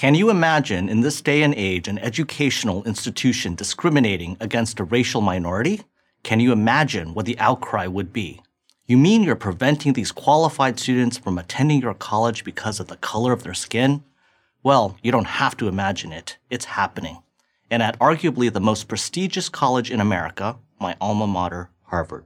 Can you imagine in this day and age an educational institution discriminating against a racial minority? Can you imagine what the outcry would be? You mean you're preventing these qualified students from attending your college because of the color of their skin? Well, you don't have to imagine it. It's happening. And at arguably the most prestigious college in America, my alma mater, Harvard.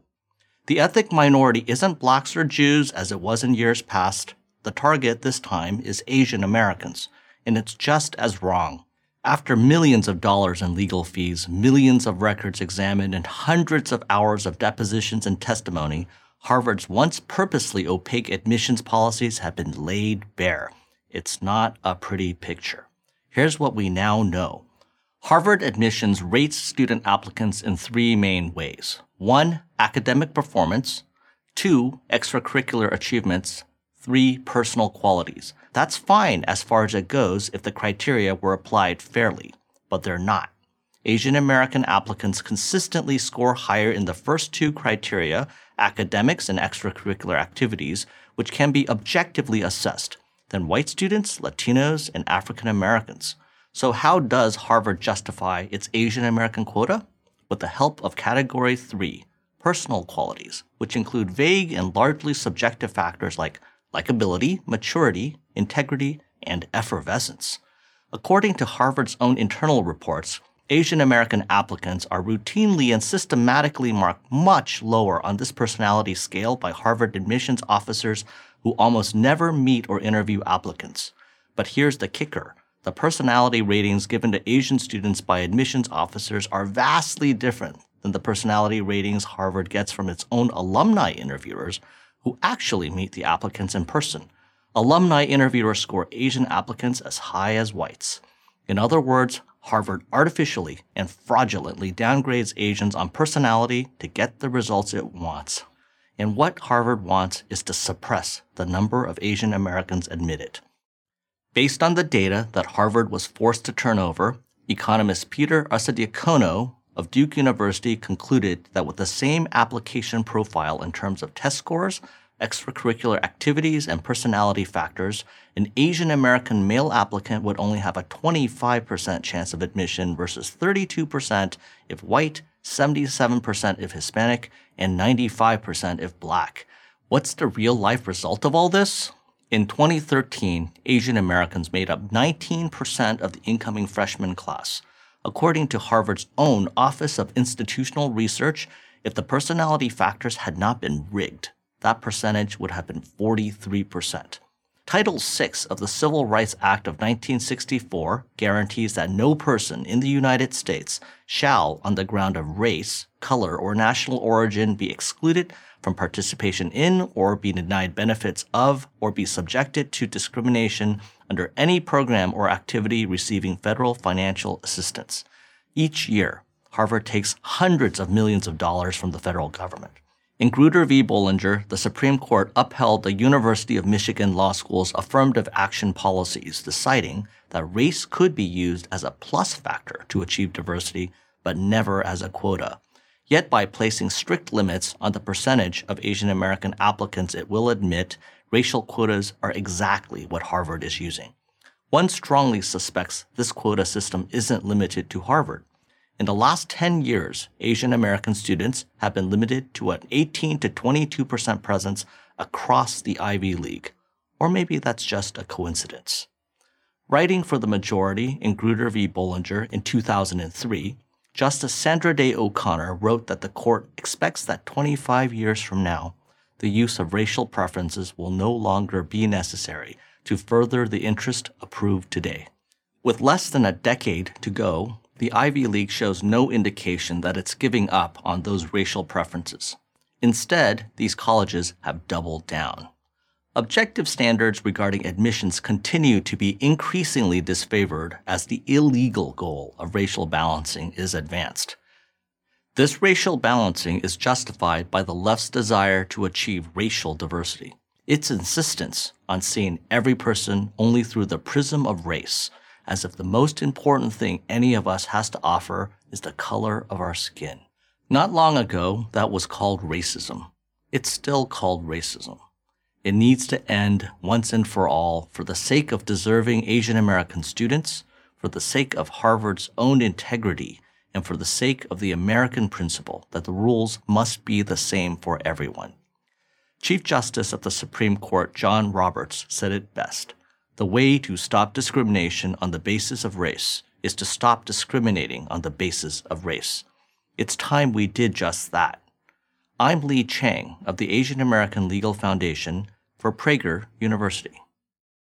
The ethnic minority isn't blacks or Jews as it was in years past. The target this time is Asian Americans and it's just as wrong. After millions of dollars in legal fees, millions of records examined, and hundreds of hours of depositions and testimony, Harvard's once purposely opaque admissions policies have been laid bare. It's not a pretty picture. Here's what we now know. Harvard admissions rates student applicants in three main ways. One, academic performance. Two, extracurricular achievements. Three, personal qualities. That's fine as far as it goes if the criteria were applied fairly, but they're not. Asian American applicants consistently score higher in the first two criteria, academics and extracurricular activities, which can be objectively assessed, than white students, Latinos, and African Americans. So, how does Harvard justify its Asian American quota? With the help of Category 3, personal qualities, which include vague and largely subjective factors like likability, maturity, integrity, and effervescence. According to Harvard's own internal reports, Asian American applicants are routinely and systematically marked much lower on this personality scale by Harvard admissions officers who almost never meet or interview applicants. But here's the kicker the personality ratings given to Asian students by admissions officers are vastly different than the personality ratings Harvard gets from its own alumni interviewers who actually meet the applicants in person. Alumni interviewers score Asian applicants as high as whites. In other words, Harvard artificially and fraudulently downgrades Asians on personality to get the results it wants. And what Harvard wants is to suppress the number of Asian Americans admitted. Based on the data that Harvard was forced to turn over, economist Peter Arcidiacono of Duke University concluded that with the same application profile in terms of test scores, extracurricular activities, and personality factors, an Asian American male applicant would only have a 25% chance of admission versus 32% if white, 77% if Hispanic, and 95% if black. What's the real life result of all this? In 2013, Asian Americans made up 19% of the incoming freshman class. According to Harvard's own Office of Institutional Research, if the personality factors had not been rigged, that percentage would have been 43%. Title VI of the Civil Rights Act of 1964 guarantees that no person in the United States shall, on the ground of race, color, or national origin, be excluded from participation in or be denied benefits of or be subjected to discrimination under any program or activity receiving federal financial assistance. Each year, Harvard takes hundreds of millions of dollars from the federal government. In Grutter v. Bollinger, the Supreme Court upheld the University of Michigan Law School's affirmative action policies, deciding that race could be used as a plus factor to achieve diversity, but never as a quota. Yet, by placing strict limits on the percentage of Asian American applicants it will admit, racial quotas are exactly what Harvard is using. One strongly suspects this quota system isn't limited to Harvard. In the last 10 years, Asian American students have been limited to an 18 to 22% presence across the Ivy League. Or maybe that's just a coincidence. Writing for the majority in Grutter v. Bollinger in 2003, Justice Sandra Day O'Connor wrote that the court expects that 25 years from now, the use of racial preferences will no longer be necessary to further the interest approved today. With less than a decade to go, the Ivy League shows no indication that it's giving up on those racial preferences. Instead, these colleges have doubled down. Objective standards regarding admissions continue to be increasingly disfavored as the illegal goal of racial balancing is advanced. This racial balancing is justified by the left's desire to achieve racial diversity. Its insistence on seeing every person only through the prism of race, as if the most important thing any of us has to offer is the color of our skin. Not long ago, that was called racism. It's still called racism. It needs to end once and for all for the sake of deserving Asian American students, for the sake of Harvard's own integrity, and for the sake of the American principle that the rules must be the same for everyone. Chief Justice of the Supreme Court John Roberts said it best. The way to stop discrimination on the basis of race is to stop discriminating on the basis of race. It's time we did just that. I'm Lee Cheng of the Asian American Legal Foundation for Prager University.